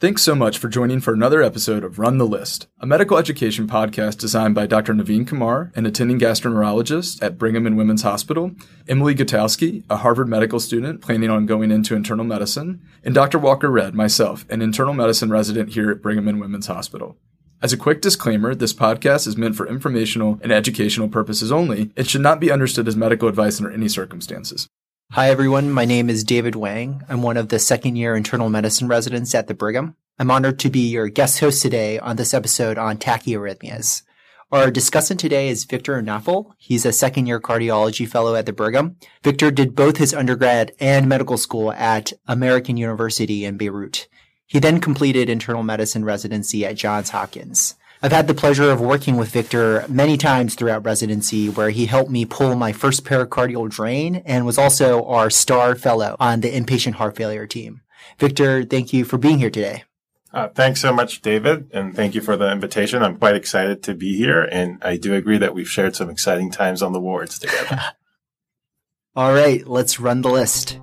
Thanks so much for joining for another episode of Run the List, a medical education podcast designed by Dr. Naveen Kumar, an attending gastroenterologist at Brigham and Women's Hospital, Emily Gutowski, a Harvard medical student planning on going into internal medicine, and Dr. Walker Redd, myself, an internal medicine resident here at Brigham and Women's Hospital. As a quick disclaimer, this podcast is meant for informational and educational purposes only. It should not be understood as medical advice under any circumstances. Hi, everyone. My name is David Wang. I'm one of the second year internal medicine residents at the Brigham. I'm honored to be your guest host today on this episode on tachyarrhythmias. Our discussant today is Victor Nauffal. He's a second year cardiology fellow at the Brigham. Victor did both his undergrad and medical school at American University in Beirut. He then completed internal medicine residency at Johns Hopkins. I've had the pleasure of working with Victor many times throughout residency, where he helped me pull my first pericardial drain and was also our star fellow on the inpatient heart failure team. Victor, thank you for being here today. Uh, thanks so much, David, and thank you for the invitation. I'm quite excited to be here, and I do agree that we've shared some exciting times on the wards together. All right, let's run the list.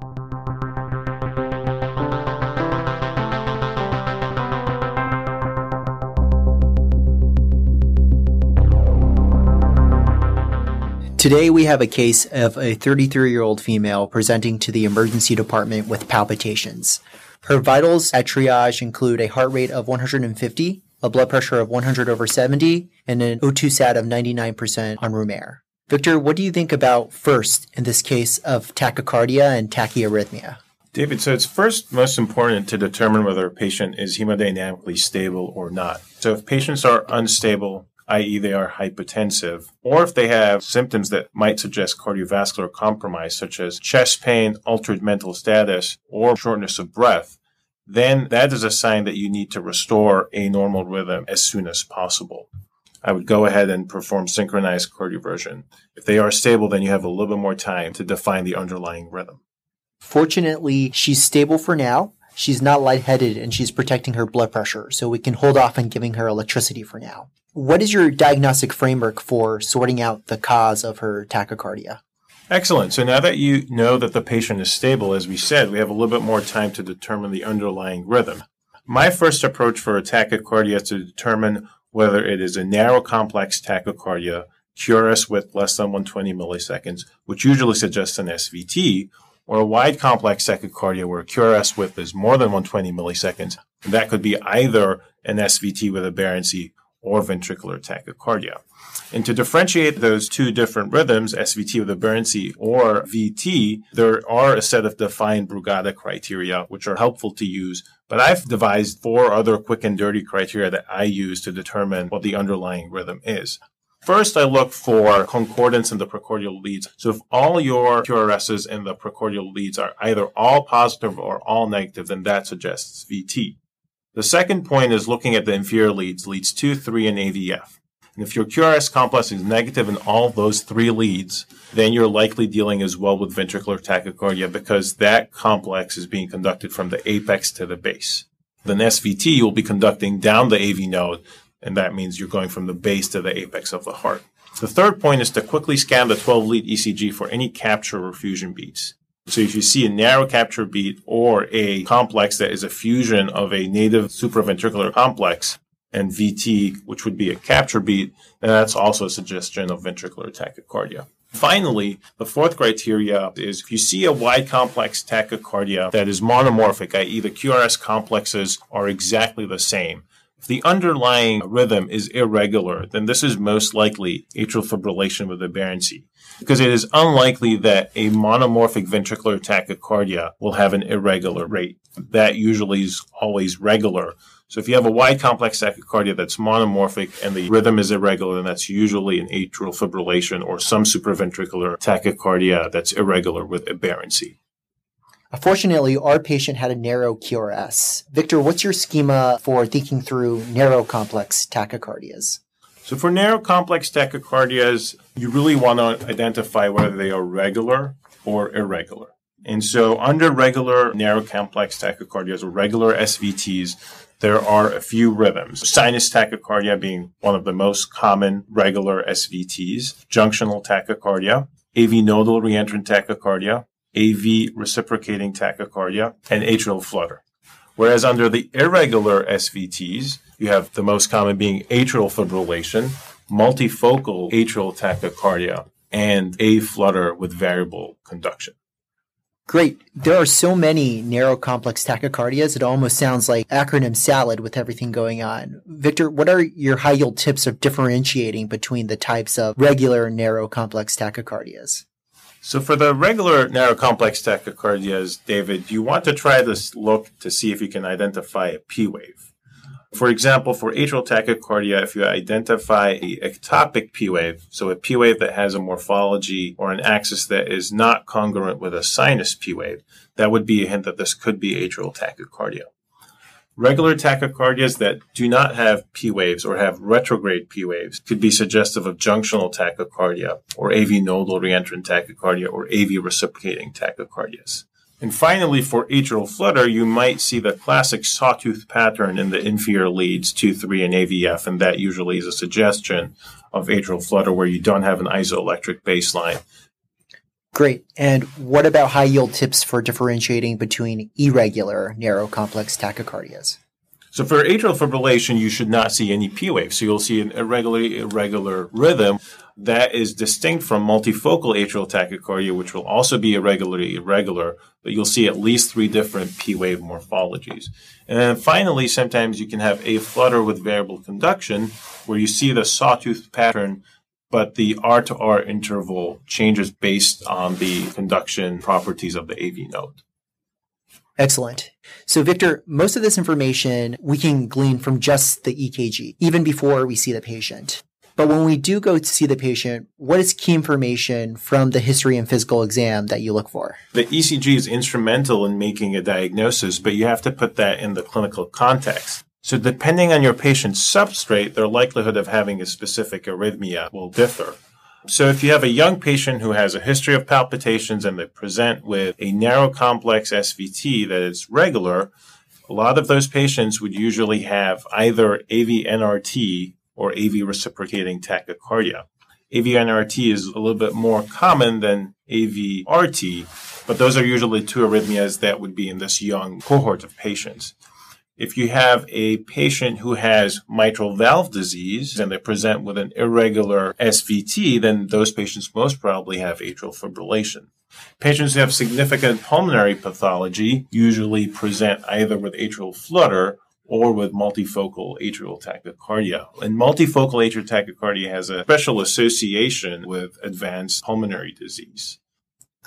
Today, we have a case of a 33 year old female presenting to the emergency department with palpitations. Her vitals at triage include a heart rate of 150, a blood pressure of 100 over 70, and an O2 sat of 99% on room air. Victor, what do you think about first in this case of tachycardia and tachyarrhythmia? David, so it's first most important to determine whether a patient is hemodynamically stable or not. So if patients are unstable, i.e., they are hypotensive, or if they have symptoms that might suggest cardiovascular compromise, such as chest pain, altered mental status, or shortness of breath, then that is a sign that you need to restore a normal rhythm as soon as possible. I would go ahead and perform synchronized cardioversion. If they are stable, then you have a little bit more time to define the underlying rhythm. Fortunately, she's stable for now. She's not lightheaded and she's protecting her blood pressure, so we can hold off on giving her electricity for now. What is your diagnostic framework for sorting out the cause of her tachycardia? Excellent. So now that you know that the patient is stable, as we said, we have a little bit more time to determine the underlying rhythm. My first approach for a tachycardia is to determine whether it is a narrow complex tachycardia, QRS width less than 120 milliseconds, which usually suggests an SVT, or a wide complex tachycardia where QRS width is more than 120 milliseconds. That could be either an SVT with aberrancy or ventricular tachycardia. And to differentiate those two different rhythms, SVT with aberrancy or VT, there are a set of defined Brugada criteria which are helpful to use. But I've devised four other quick and dirty criteria that I use to determine what the underlying rhythm is. First, I look for concordance in the precordial leads. So if all your QRSs in the precordial leads are either all positive or all negative, then that suggests VT. The second point is looking at the inferior leads, leads 2, 3, and AVF. And if your QRS complex is negative in all those three leads, then you're likely dealing as well with ventricular tachycardia because that complex is being conducted from the apex to the base. Then SVT will be conducting down the AV node and that means you're going from the base to the apex of the heart. The third point is to quickly scan the 12 lead ECG for any capture or fusion beats. So if you see a narrow capture beat or a complex that is a fusion of a native supraventricular complex and VT, which would be a capture beat, then that's also a suggestion of ventricular tachycardia. Finally, the fourth criteria is if you see a wide complex tachycardia that is monomorphic, i.e. the QRS complexes are exactly the same, if the underlying rhythm is irregular, then this is most likely atrial fibrillation with aberrancy, because it is unlikely that a monomorphic ventricular tachycardia will have an irregular rate. That usually is always regular. So if you have a wide complex tachycardia that's monomorphic and the rhythm is irregular, then that's usually an atrial fibrillation or some supraventricular tachycardia that's irregular with aberrancy. Fortunately, our patient had a narrow QRS. Victor, what's your schema for thinking through narrow complex tachycardias? So for narrow complex tachycardias, you really want to identify whether they are regular or irregular. And so under regular narrow complex tachycardias or regular SVTs, there are a few rhythms. Sinus tachycardia being one of the most common regular SVTs, junctional tachycardia, AV nodal reentrant tachycardia, AV reciprocating tachycardia, and atrial flutter. Whereas under the irregular SVTs, you have the most common being atrial fibrillation, multifocal atrial tachycardia, and a flutter with variable conduction. Great. There are so many narrow complex tachycardias, it almost sounds like acronym salad with everything going on. Victor, what are your high yield tips of differentiating between the types of regular narrow complex tachycardias? So for the regular narrow complex tachycardias, David, you want to try this look to see if you can identify a P wave. For example, for atrial tachycardia, if you identify a ectopic P wave, so a P wave that has a morphology or an axis that is not congruent with a sinus P wave, that would be a hint that this could be atrial tachycardia. Regular tachycardias that do not have P waves or have retrograde P waves could be suggestive of junctional tachycardia or AV nodal reentrant tachycardia or AV reciprocating tachycardias. And finally, for atrial flutter, you might see the classic sawtooth pattern in the inferior leads 2, 3, and AVF, and that usually is a suggestion of atrial flutter where you don't have an isoelectric baseline. Great. And what about high yield tips for differentiating between irregular narrow complex tachycardias? So for atrial fibrillation, you should not see any P wave. So you'll see an irregular, irregular rhythm that is distinct from multifocal atrial tachycardia, which will also be irregularly irregular, but you'll see at least three different P wave morphologies. And finally, sometimes you can have a flutter with variable conduction, where you see the sawtooth pattern, but the R to R interval changes based on the conduction properties of the AV node. Excellent. So, Victor, most of this information we can glean from just the EKG, even before we see the patient. But when we do go to see the patient, what is key information from the history and physical exam that you look for? The ECG is instrumental in making a diagnosis, but you have to put that in the clinical context. So depending on your patient's substrate, their likelihood of having a specific arrhythmia will differ. So if you have a young patient who has a history of palpitations and they present with a narrow complex SVT that is regular, a lot of those patients would usually have either AV NRT or AV reciprocating tachycardia. AVNRT is a little bit more common than AVRT, but those are usually two arrhythmias that would be in this young cohort of patients. If you have a patient who has mitral valve disease and they present with an irregular SVT, then those patients most probably have atrial fibrillation. Patients who have significant pulmonary pathology usually present either with atrial flutter or with multifocal atrial tachycardia. And multifocal atrial tachycardia has a special association with advanced pulmonary disease.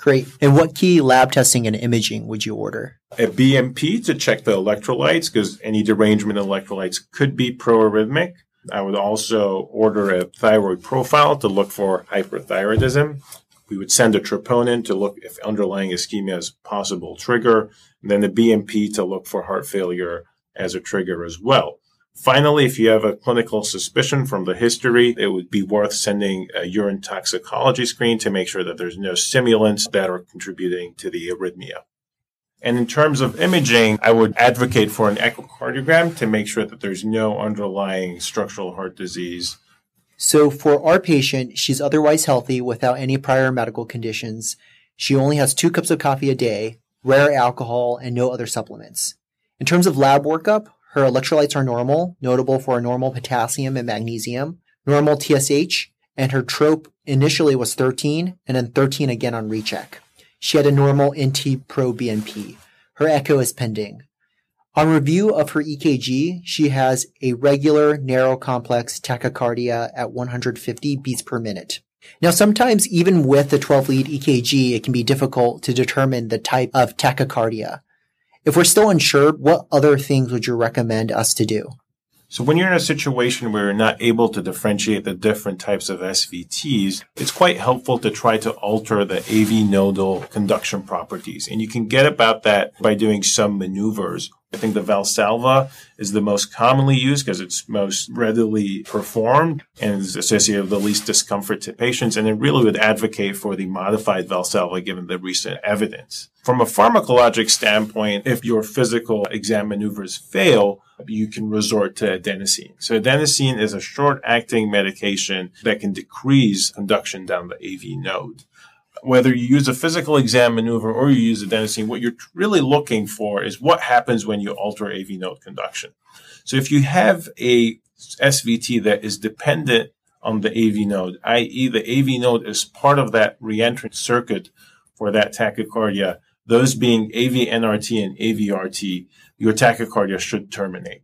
Great. And what key lab testing and imaging would you order? A BMP to check the electrolytes because any derangement in electrolytes could be proarrhythmic. I would also order a thyroid profile to look for hyperthyroidism. We would send a troponin to look if underlying ischemia is possible trigger, and then the BNP to look for heart failure as a trigger as well. Finally, if you have a clinical suspicion from the history, it would be worth sending a urine toxicology screen to make sure that there's no stimulants that are contributing to the arrhythmia. And in terms of imaging, I would advocate for an echocardiogram to make sure that there's no underlying structural heart disease. So, for our patient, she's otherwise healthy without any prior medical conditions. She only has two cups of coffee a day, rare alcohol, and no other supplements. In terms of lab workup, her electrolytes are normal, notable for a normal potassium and magnesium, normal TSH, and her trope initially was 13 and then 13 again on recheck. She had a normal NT pro BNP. Her echo is pending. On review of her EKG, she has a regular narrow complex tachycardia at 150 beats per minute. Now, sometimes even with the 12 lead EKG, it can be difficult to determine the type of tachycardia. If we're still unsure, what other things would you recommend us to do? So when you're in a situation where you're not able to differentiate the different types of SVTs, it's quite helpful to try to alter the AV nodal conduction properties. And you can get about that by doing some maneuvers I think the Valsalva is the most commonly used because it's most readily performed and is associated with the least discomfort to patients. And it really would advocate for the modified Valsalva given the recent evidence. From a pharmacologic standpoint, if your physical exam maneuvers fail, you can resort to adenosine. So adenosine is a short acting medication that can decrease conduction down the AV node. Whether you use a physical exam maneuver or you use adenosine, what you're really looking for is what happens when you alter AV node conduction. So if you have a SVT that is dependent on the AV node, i.e., the AV node is part of that reentrant circuit for that tachycardia, those being AV NRT and AVRT, your tachycardia should terminate.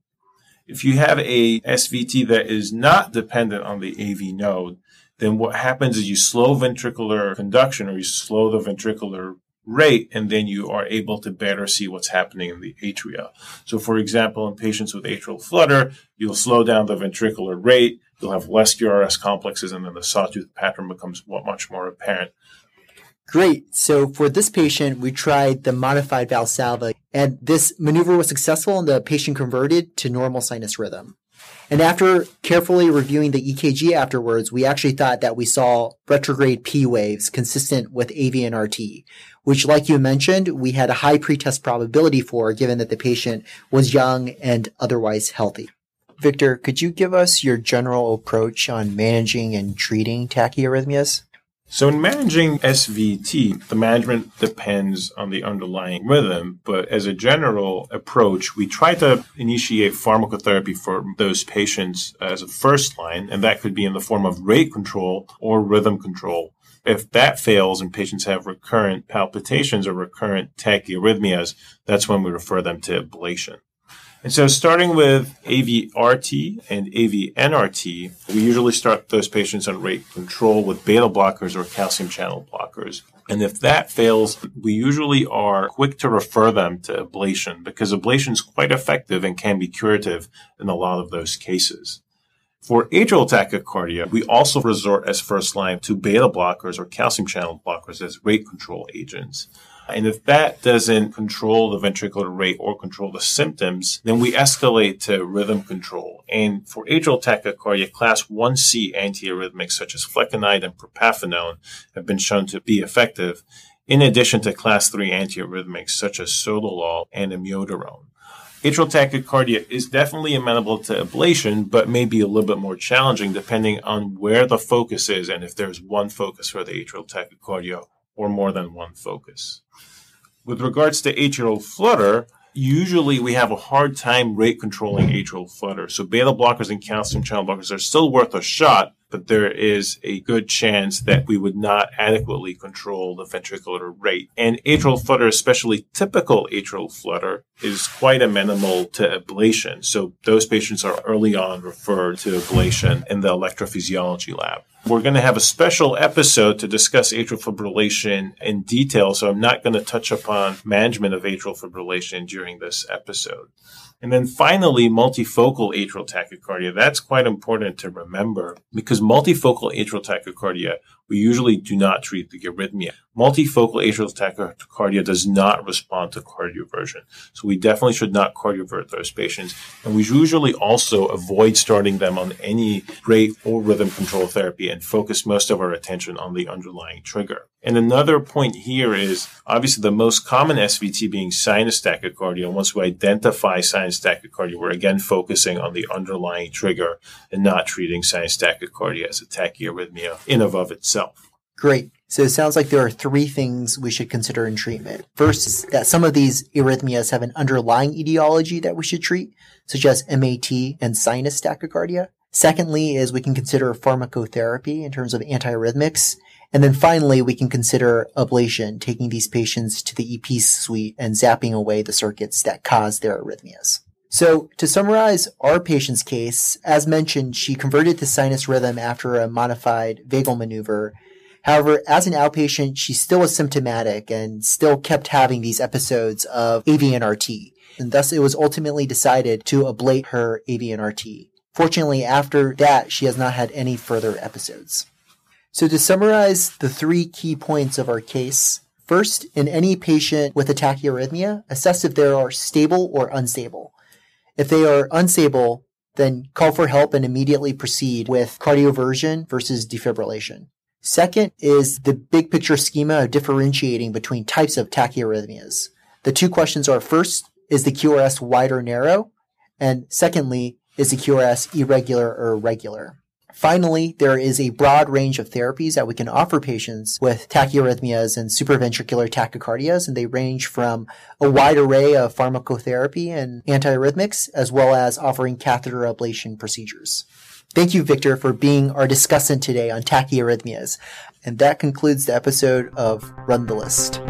If you have a SVT that is not dependent on the AV node, then what happens is you slow ventricular conduction or you slow the ventricular rate, and then you are able to better see what's happening in the atria. So, for example, in patients with atrial flutter, you'll slow down the ventricular rate, you'll have less QRS complexes, and then the sawtooth pattern becomes much more apparent. Great. So for this patient, we tried the modified Valsalva, and this maneuver was successful, and the patient converted to normal sinus rhythm. And after carefully reviewing the EKG afterwards, we actually thought that we saw retrograde P waves consistent with AVNRT, which, like you mentioned, we had a high pretest probability for given that the patient was young and otherwise healthy. Victor, could you give us your general approach on managing and treating tachyarrhythmias? So in managing SVT, the management depends on the underlying rhythm, but as a general approach, we try to initiate pharmacotherapy for those patients as a first line, and that could be in the form of rate control or rhythm control. If that fails and patients have recurrent palpitations or recurrent tachyarrhythmias, that's when we refer them to ablation. And so, starting with AVRT and AVNRT, we usually start those patients on rate control with beta blockers or calcium channel blockers. And if that fails, we usually are quick to refer them to ablation because ablation is quite effective and can be curative in a lot of those cases. For atrial tachycardia, we also resort as first line to beta blockers or calcium channel blockers as rate control agents. And if that doesn't control the ventricular rate or control the symptoms, then we escalate to rhythm control. And for atrial tachycardia, class 1C antiarrhythmics such as flecainide and propafenone have been shown to be effective, in addition to class 3 antiarrhythmics such as sotalol and amiodarone. Atrial tachycardia is definitely amenable to ablation, but may be a little bit more challenging depending on where the focus is and if there's one focus for the atrial tachycardia or more than one focus. With regards to atrial flutter, usually we have a hard time rate controlling atrial flutter. So beta blockers and calcium channel blockers are still worth a shot, but there is a good chance that we would not adequately control the ventricular rate. And atrial flutter, especially typical atrial flutter, is quite amenable to ablation. So those patients are early on referred to ablation in the electrophysiology lab. We're going to have a special episode to discuss atrial fibrillation in detail, so I'm not going to touch upon management of atrial fibrillation during this episode. And then finally, multifocal atrial tachycardia. That's quite important to remember because multifocal atrial tachycardia, we usually do not treat the arrhythmia. Multifocal atrial tachycardia does not respond to cardioversion. So we definitely should not cardiovert those patients. And we usually also avoid starting them on any rate or rhythm control therapy and focus most of our attention on the underlying trigger. And another point here is obviously the most common SVT being sinus tachycardia. Once we identify sinus tachycardia, we're again focusing on the underlying trigger and not treating sinus tachycardia as a tachyarrhythmia in and of itself. Great. So it sounds like there are three things we should consider in treatment. First is that some of these arrhythmias have an underlying etiology that we should treat, such as MAT and sinus tachycardia. Secondly is we can consider pharmacotherapy in terms of antiarrhythmics. And then finally, we can consider ablation, taking these patients to the EP suite and zapping away the circuits that cause their arrhythmias. So to summarize our patient's case, as mentioned, she converted to sinus rhythm after a modified vagal maneuver. However, as an outpatient, she still was symptomatic and still kept having these episodes of AVNRT. And thus it was ultimately decided to ablate her AVNRT. Fortunately, after that, she has not had any further episodes. So to summarize the three key points of our case, first, in any patient with a tachyarrhythmia, assess if they are stable or unstable. If they are unstable, then call for help and immediately proceed with cardioversion versus defibrillation. Second is the big picture schema of differentiating between types of tachyarrhythmias. The two questions are first, is the QRS wide or narrow? And secondly, is the QRS irregular or regular? Finally, there is a broad range of therapies that we can offer patients with tachyarrhythmias and supraventricular tachycardias, and they range from a wide array of pharmacotherapy and antiarrhythmics, as well as offering catheter ablation procedures. Thank you, Victor, for being our discussant today on tachyarrhythmias. And that concludes the episode of Run the List.